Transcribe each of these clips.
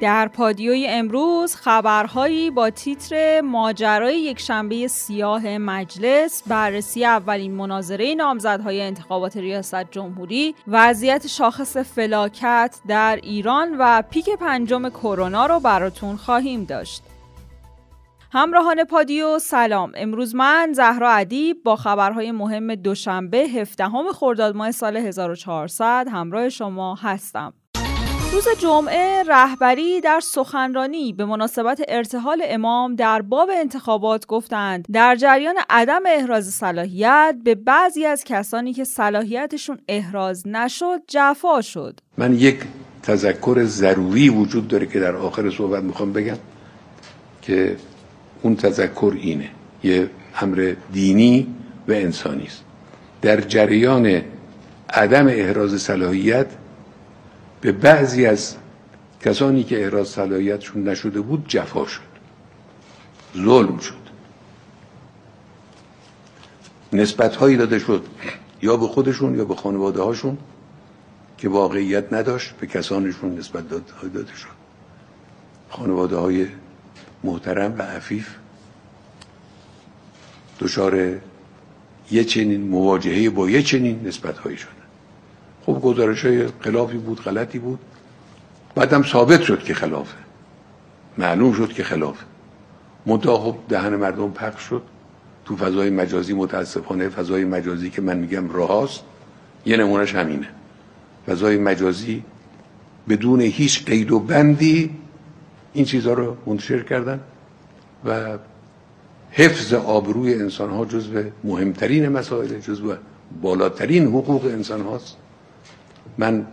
در پادیوی امروز خبرهایی با تیتر ماجرای یک شنبه سیاه مجلس بررسی اولین مناظره نامزدهای انتخابات ریاست جمهوری وضعیت شاخص فلاکت در ایران و پیک پنجم کرونا رو براتون خواهیم داشت. همراهان پادیو سلام. امروز من زهرا ادیب با خبرهای مهم دوشنبه 17 خرداد ماه سال 1400 همراه شما هستم. روز جمعه رهبری در سخنرانی به مناسبت ارتحال امام در باب انتخابات گفتند. در جریان عدم احراز صلاحیت به بعضی از کسانی که صلاحیتشون احراز نشد جفا شد. من یک تذکر ضروری وجود داره که در آخر صحبت می‌خوام بگم که اون تذکر اینه. یه امر دینی و انسانی است. در جریان عدم احراز صلاحیت به بعضی از کسانی که احراز صلاحیتشون نشده بود جفا شد. ظلم شد. نسبت هایی داده شد یا به خودشون یا به خانواده هاشون که واقعیت نداشت به کسانشون نسبت داده شد. خانواده های محترم و عفیف دچار یه چنین مواجهه با یه چنین نسبت هایی شدن خب گزارش های خلافی بود غلطی بود. بعدم ثابت شد که خلافه. معلوم شد که خلافه. منتها خب دهن مردم پخش شد. تو فضای مجازی متاسفانه فضای مجازی که من میگم راهاست یه نمونهش همینه. فضای مجازی بدون هیچ قید و بندی این چیزها رو منتشر کردن و حفظ آبروی انسان ها جزو مهمترین مسائل جزو بالاترین حقوق انسان هاست من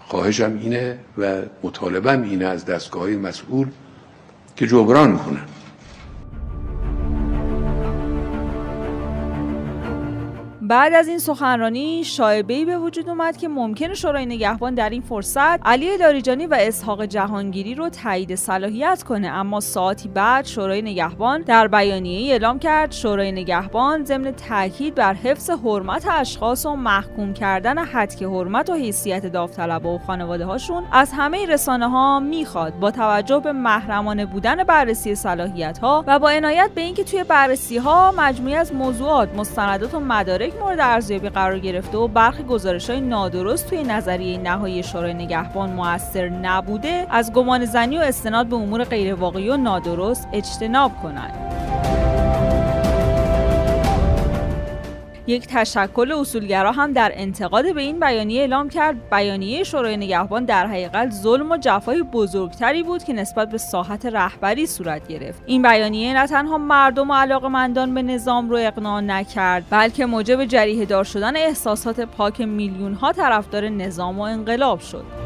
خواهشم اینه و مطالبم اینه از دستگاه مسئول که جبران کنن بعد از این سخنرانی شایبه‌ای به وجود اومد که ممکن شورای نگهبان در این فرصت علی لاریجانی و اسحاق جهانگیری رو تایید صلاحیت کنه. اما ساعتی بعد شورای نگهبان در بیانیه اعلام کرد شورای نگهبان ضمن تاکید بر حفظ حرمت اشخاص و محکوم کردن حدک حرمت و حیثیت داوطلبا و خانواده هاشون از همه رسانه ها می‌خواد. با توجه به محرمانه بودن بررسی صلاحیت ها و با عنایت به اینکه توی بررسی ها مجموعی از موضوعات مستندات و مدارک مورد ارزیابی قرار گرفته و برخی گزارش های نادرست توی نظریه نهایی شورای نگهبان موثر نبوده از گمان زنی و استناد به امور غیرواقعی و نادرست اجتناب کنند. یک تشکل اصولگرا هم در انتقاد به این بیانیه اعلام کرد. بیانیه شورای نگهبان در حقیقت ظلم و جفای بزرگتری بود که نسبت به ساحت رهبری صورت گرفت. این بیانیه نه تنها مردم و علاقمندان به نظام رو اقناع نکرد بلکه موجب جریه دار شدن احساسات پاک میلیون ها طرفدار نظام و انقلاب شد.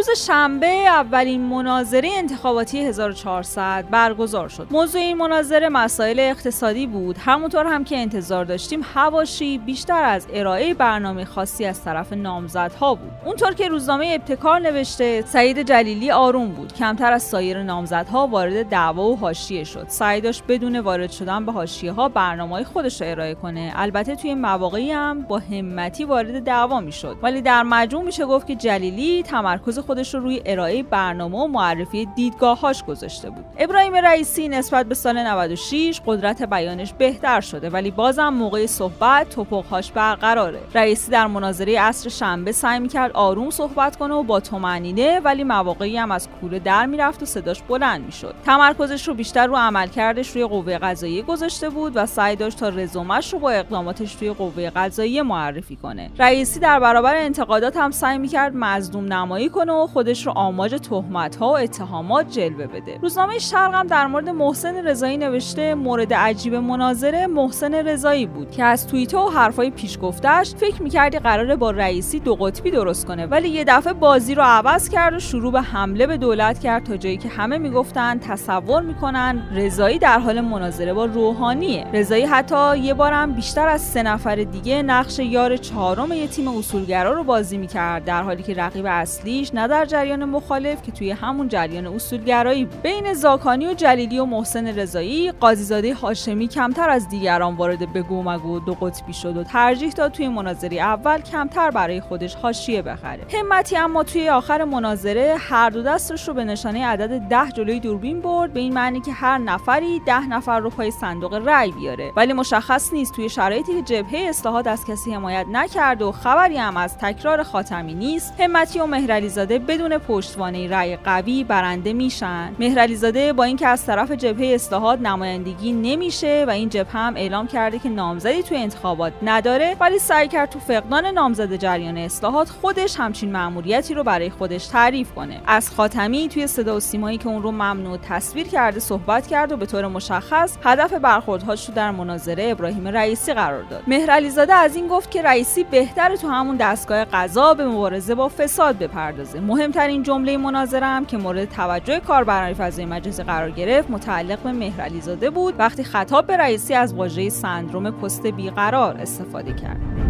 روز شنبه اولین مناظره انتخاباتی 1400 برگزار شد. موضوع این مناظره مسائل اقتصادی بود. همونطور هم که انتظار داشتیم هواشی بیشتر از ارائه برنامه خاصی از طرف نامزدها بود. اونطور که روزنامه ابتکار نوشته سعید جلیلی آروم بود. کمتر از سایر نامزدها وارد دعوا و حاشیه شد. سعی داشت بدون وارد شدن به حاشیه ها برنامه خودش رو ارائه کنه. البته توی مواقعی هم با همتی وارد دعوا می‌شد. ولی در مجموع میشه گفت که جلیلی تمرکز خودش رو روی ارائه برنامه و معرفی دیدگاهاش گذاشته بود. ابراهیم رئیسی نسبت به سال 96 قدرت بیانش بهتر شده ولی بازم موقع صحبت توپقهاش برقراره. رئیسی در مناظره عصر شنبه سعی می‌کرد آروم صحبت کنه و با تومنینه ولی مواقعی هم از کوره در می‌رفت و صداش بلند می‌شد. تمرکزش رو بیشتر رو عملکردش روی قوه قضاییه گذاشته بود و سعی داشت تا رزومش رو با اقداماتش توی قوه قضاییه معرفی کنه. رئیسی در برابر انتقادات هم سعی می‌کرد مظلوم نمایی کنه و خودش رو آماج تهمت ها و اتهامات جلوه بده. روزنامه شرق هم در مورد محسن رضایی نوشته مورد عجیب مناظره محسن رضایی بود که از توییت و حرفای پیش گفتش فکر می‌کردی قراره با رئیسی دو قطبی درست کنه ولی یه دفعه بازی رو عوض کرد و شروع به حمله به دولت کرد تا جایی که همه می‌گفتن تصور می‌کنن رضایی در حال مناظره با روحانیه. رضایی حتی یه بارم بیشتر از سه نفر دیگه نقش یار چهارم یه تیم اصولگرا رو بازی می‌کرد در حالی که رقیب اصلیش نه در جریان مخالف که توی همون جریان اصولگرایی بین زاکانی و جلیلی و محسن رضایی قاضیزاده هاشمی کمتر از دیگران وارد به گومگو و دو قطبی شد و ترجیح داد توی مناظره اول کمتر برای خودش حاشیه بخره. همتی اما توی آخر مناظره هر دو دستش رو به نشانه عدد ده جلوی دوربین برد به این معنی که هر نفری ده نفر رو پای صندوق رأی بیاره. ولی مشخص نیست توی شرایطی که جبهه اصلاحات از کسی حمایت نکرد و خبری هم از تکرار خاتمی نیست. همتی و مهرعلیزاده بدون پشتوانه رأی قوی برنده میشن. مهرعلیزاده با اینکه از طرف جبهه اصلاحات نمایندگی نمیشه و این جبهه هم اعلام کرده که نامزدی توی انتخابات نداره ولی سعی کرد تو فقدان نامزد جریان اصلاحات خودش همچین مأموریتی رو برای خودش تعریف کنه. از خاتمی توی صدا و سیمایی که اون رو ممنوع تصویر کرده صحبت کرد و به طور مشخص هدف برخوردهاش رو در مناظره ابراهیم رئیسی قرار داد. مهرعلیزاده از این گفت که رئیسی بهتر تو همون دستگاه قضا به مبارزه با فساد بپردازه. مهمترین جمله مناظره هم که مورد توجه کاربران فضای مجازی قرار گرفت متعلق به مهرعلیزاده بود. وقتی خطاب به رئیسی از واژه سندروم پست بیقرار استفاده کرد.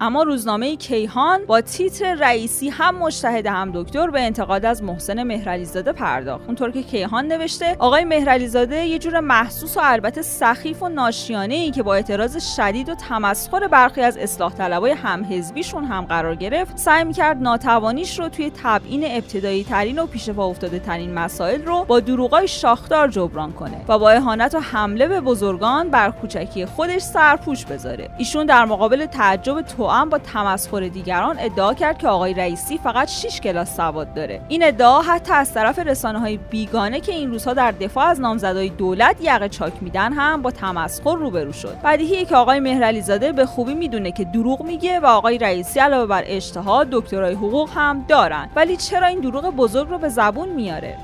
اما روزنامه کیهان با تیتر رئیسی هم مشتهد هم دکتر به انتقاد از محسن مهرعلیزاده پرداخت. اونطور که کیهان نوشته آقای مهرعلیزاده یه جور محسوس و البته سخیف و ناشیانه ای که با اعتراض شدید و تمسخر برخی از اصلاح طلبای همحزبیشون هم قرار گرفت سعی می‌کرد ناتوانیش رو توی تبیین ابتدایی ترین و پیش پا افتاده ترین مسائل رو با دروغای شاخدار جبران کنه و با اهانت و حمله به بزرگان بر کوچکی خودش سرپوش بذاره. ایشون در مقابل تعجب تو هم با تمسخر دیگران ادعا کرد که آقای رئیسی فقط 6 کلاس سواد داره. این ادعا حتی از طرف رسانه های بیگانه که این روزها در دفاع از نامزدهای دولت یقه چاک میدن هم با تمسخر روبرو شد. بدیهیه که آقای مهرعلی زاده به خوبی می‌دونه که دروغ میگه و آقای رئیسی علاوه بر اجتهاد دکترای حقوق هم دارن. ولی چرا این دروغ بزرگ رو به زبون میاره؟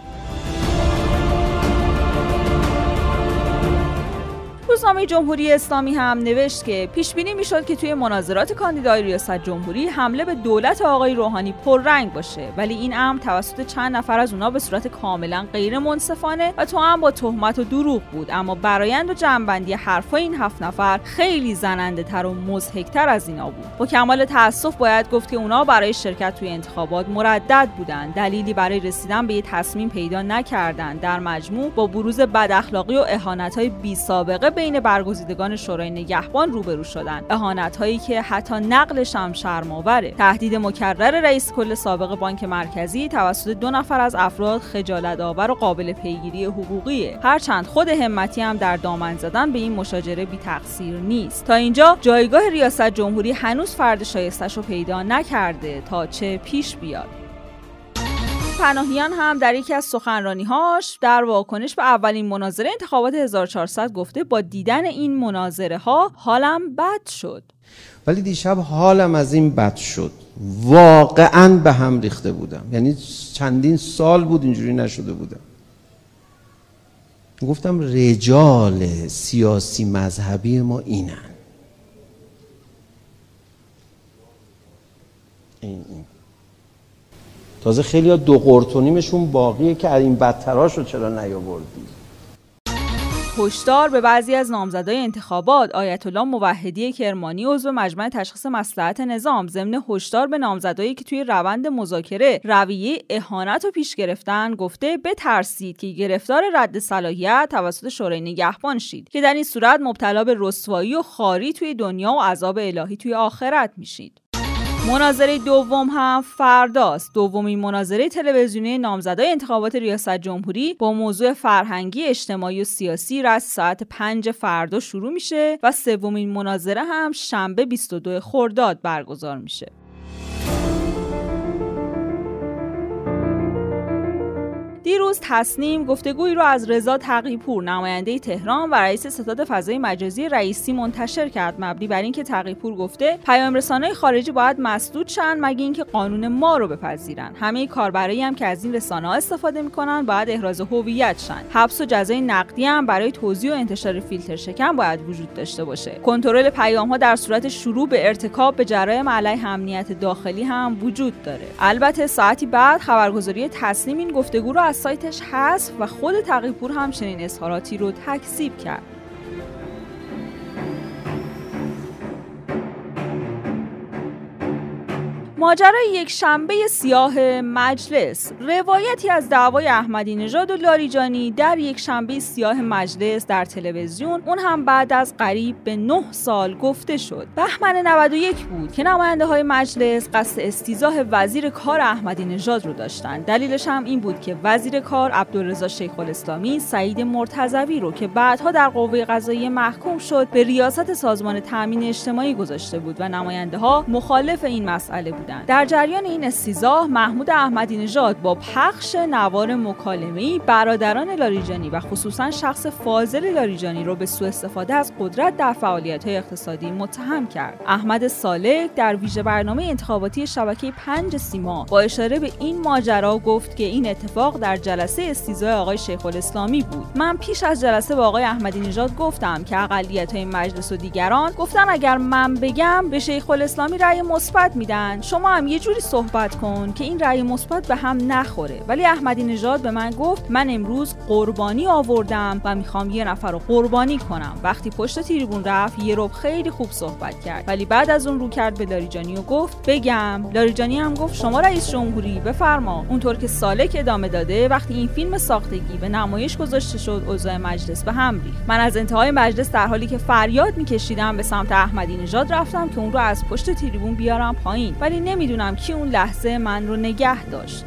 روزنامه جمهوری اسلامی هم نوشت که پیش بینی می‌شد که توی مناظرات کاندیدای ریاست جمهوری حمله به دولت آقای روحانی پررنگ باشه. ولی این امر توسط چند نفر از اونا به صورت کاملا غیر منصفانه و تو هم با تهمت و دروغ بود. اما برایند و جنبندی حرفای این هفت نفر خیلی زننده تر و مضحکتر از اینا بود. با کمال تاسف باید گفت که اونا برای شرکت توی انتخابات مردد بودن. دلیلی برای رسیدن به یه تصمیم پیدا نکردند در مجموع با بروز بداخلاقی و اهانت‌های بی سابقه بین برگزیدگان شورای نگهبان روبرو شدن. اهانت هایی که حتی نقلش هم شرمآوره. تهدید مکرر رئیس کل سابق بانک مرکزی توسط دو نفر از افراد خجالت آور و قابل پیگیری حقوقیه. هرچند خود همتی هم در دامن زدن به این مشاجره بی تقصیر نیست. تا اینجا جایگاه ریاست جمهوری هنوز فرد شایستش رو پیدا نکرده تا چه پیش بیاد؟ پناهیان هم در یکی از سخنرانیهاش در واکنش به اولین مناظره انتخابات 1400 گفته با دیدن این مناظره ها حالم بد شد. ولی دیشب حالم از این بد شد. واقعا به هم ریخته بودم. یعنی چندین سال بود اینجوری نشده بودم. گفتم رجال سیاسی مذهبی ما اینن. این این. تازه خیلی ها دو قرتونیمشون باقیه که این بدتراش رو چرا نیاوردی؟ هشدار به بعضی از نامزدای انتخابات آیت الله موحدی کرمانی عضو مجمع تشخیص مصلحت نظام ضمن هشدار به نامزدایی که توی روند مذاکره رویه اهانت رو پیش گرفتن گفته بترسید که گرفتار رد صلاحیت توسط شورای نگهبان شید که در این صورت مبتلا به رسوایی و خاری توی دنیا و عذاب الهی توی آخرت میشید. مناظره دوم هم فرداست. دومین مناظره تلویزیونی نامزدای انتخابات ریاست جمهوری با موضوع فرهنگی اجتماعی و سیاسی را از ساعت 5 فردا شروع میشه و سومین مناظره هم شنبه 22 خرداد برگزار میشه. دیروز تصنیم گفتگویی رو از رضا تقیپور نماینده تهران و رئیس ستاد فضای مجازی رئیسی منتشر کرد. مبنی بر اینکه تقیپور گفته پیام رسانه خارجی باید مسدود شن مگه اینکه قانون ما رو بپذیرن. همه کاربرایی هم که از این رسانه ها استفاده می‌کنن باید احراز هویت شن. حبس و جزای نقدی هم برای توزیع و انتشار فیلتر شکن باید وجود داشته باشه. کنترل پیام ها در صورت شروع به ارتکاب به جرایم علیه امنیت داخلی هم وجود داره. البته ساعتی بعد خبرگزاری تصنیم این گفتگو رو از سایتش هست و خود تقیپور هم چنین اظهاراتی رو تکذیب کرد. ماجرای یک شنبه سیاه مجلس. روایتی از دعوای احمدی نژاد و لاریجانی در یک شنبه سیاه مجلس در تلویزیون اون هم بعد از قریب به نه سال گفته شد. بهمن 91 بود که نماینده های مجلس قصد استیزاه وزیر کار احمدی نژاد رو داشتن. دلیلش هم این بود که وزیر کار عبدالرضا شیخ الاسلامی سعید مرتضوی رو که بعدها در قوه قضاییه محکوم شد به ریاست سازمان تامین اجتماعی گذاشته بود و نماینده ها مخالف این مسئله بودند در جریان این استیزاه محمود احمدی نژاد با پخش نوار مکالمه‌ای برادران لاریجانی و خصوصا شخص فاضل لاریجانی رو به سوء استفاده از قدرت در فعالیت های اقتصادی متهم کرد. احمد سالک در ویژه برنامه انتخاباتی شبکه پنج سیما با اشاره به این ماجرا گفت که این اتفاق در جلسه استیزای آقای شیخ الاسلامی بود. من پیش از جلسه با آقای احمدی نژاد گفتم که اقلیت های مجلس و دیگران گفتن اگر من بگم به شیخ الاسلامی رأی مثبت میدن. شما هم یه جوری صحبت کن که این رأی مثبت به هم نخوره. ولی احمدی نژاد به من گفت من امروز قربانی آوردم و می‌خوام یه نفر رو قربانی کنم. وقتی پشت تریبون رفت یه رب خیلی خوب صحبت کرد. ولی بعد از اون رو کرد به لاریجانی و گفت بگم. لاریجانی هم گفت شما رئیس جمهوری بفرما. اونطور که سالک ادامه داده وقتی این فیلم ساختگی به نمایش گذاشته شد اوضاع مجلس به هم ریخت. من از انتهای مجلس در حالی که فریاد میکشیدم به سمت احمدی نژاد رفتم که اون رو از پشت تریبون بیارم پایین. ولی نمی‌دونم کی اون لحظه من رو نگه داشت.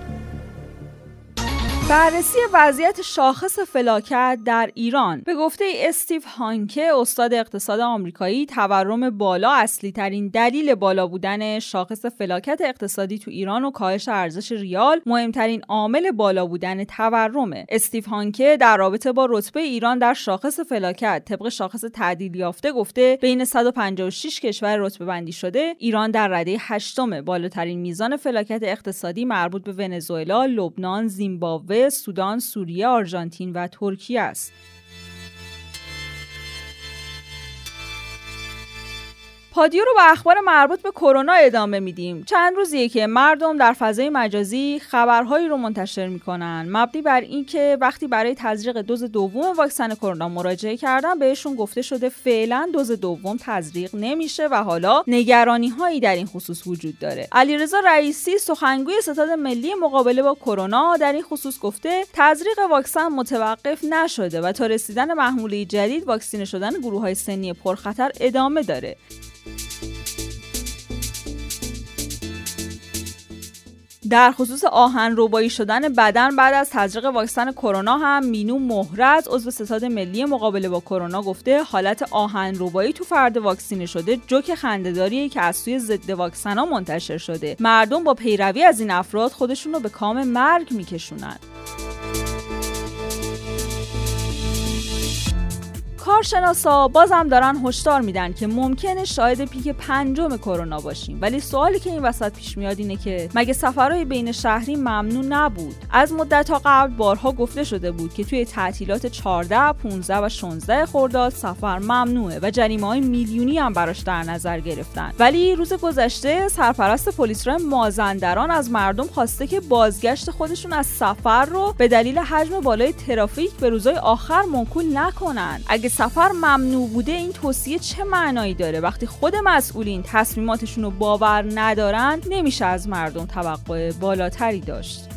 بررسی وضعیت شاخص فلاکت در ایران. به گفته استیو هانکه استاد اقتصاد آمریکایی تورم بالا اصلی ترین دلیل بالا بودن شاخص فلاکت اقتصادی تو ایران و کاهش ارزش ریال مهمترین عامل بالا بودن تورمه. استیو هانکه در رابطه با رتبه ایران در شاخص فلاکت طبق شاخص تعدیل یافته گفته بین 156 کشور رتبه بندی شده ایران در رده هشتم بالاترین میزان فلاکت اقتصادی مربوط به ونزوئلا، لبنان، زیمبابوه سودان، سوریه، آرژانتین و ترکیه است. پادیو رو به اخبار مربوط به کرونا ادامه میدیم. چند روزیه که مردم در فضای مجازی خبرهایی رو منتشر می‌کنن. مبنی بر اینکه وقتی برای تزریق دوز دوم واکسن کرونا مراجعه کردن بهشون گفته شده فعلا دوز دوم تزریق نمیشه و حالا نگرانی هایی در این خصوص وجود داره. علیرضا رئیسی سخنگوی ستاد ملی مقابله با کرونا در این خصوص گفته تزریق واکسن متوقف نشده و تا رسیدن محموله جدید واکسینه شدن گروه های سنی پرخطر ادامه داره. در خصوص آهن روبایی شدن بدن بعد از تزریق واکسن کرونا هم مینو مهرز عضو ستاد ملی مقابله با کرونا گفته حالت آهن روبایی تو فرد واکسینه شده جوک خندهداریه که از سوی ضد واکسن ها منتشر شده. مردم با پیروی از این افراد خودشون رو به کام مرگ میکشونن. کارشناسا بازم دارن هشدار میدن که ممکنه شاهد پیک پنجم کرونا باشیم. ولی سوالی که این وسط پیش میاد اینه که مگه سفرهای بین شهری ممنوع نبود؟ از مدت ها قبل بارها گفته شده بود که توی تعطیلات 14 15 و 16 خرداد سفر ممنوعه و جریمه های میلیونی هم براش در نظر گرفتن. ولی روز گذشته سرپرست پلیس مازندران از مردم خواسته که بازگشت خودشون از سفر رو به دلیل حجم بالای ترافیک به روزهای آخر منکول نکنن. اگه سفر ممنوع بوده این توصیه چه معنایی داره؟ وقتی خود مسئولین تصمیماتشون رو باور ندارن نمیشه از مردم توقع بالاتری داشت.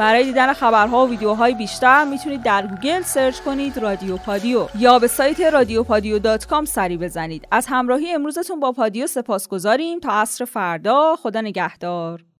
برای دیدن خبرها و ویدیوهای بیشتر می‌تونید در گوگل search کنید رادیو پادیو یا به سایت رادیو پادیو dot com سری بزنید. از همراهی امروزتون با پادیو سپاسگزاریم تا عصر فردا خدا نگهدار.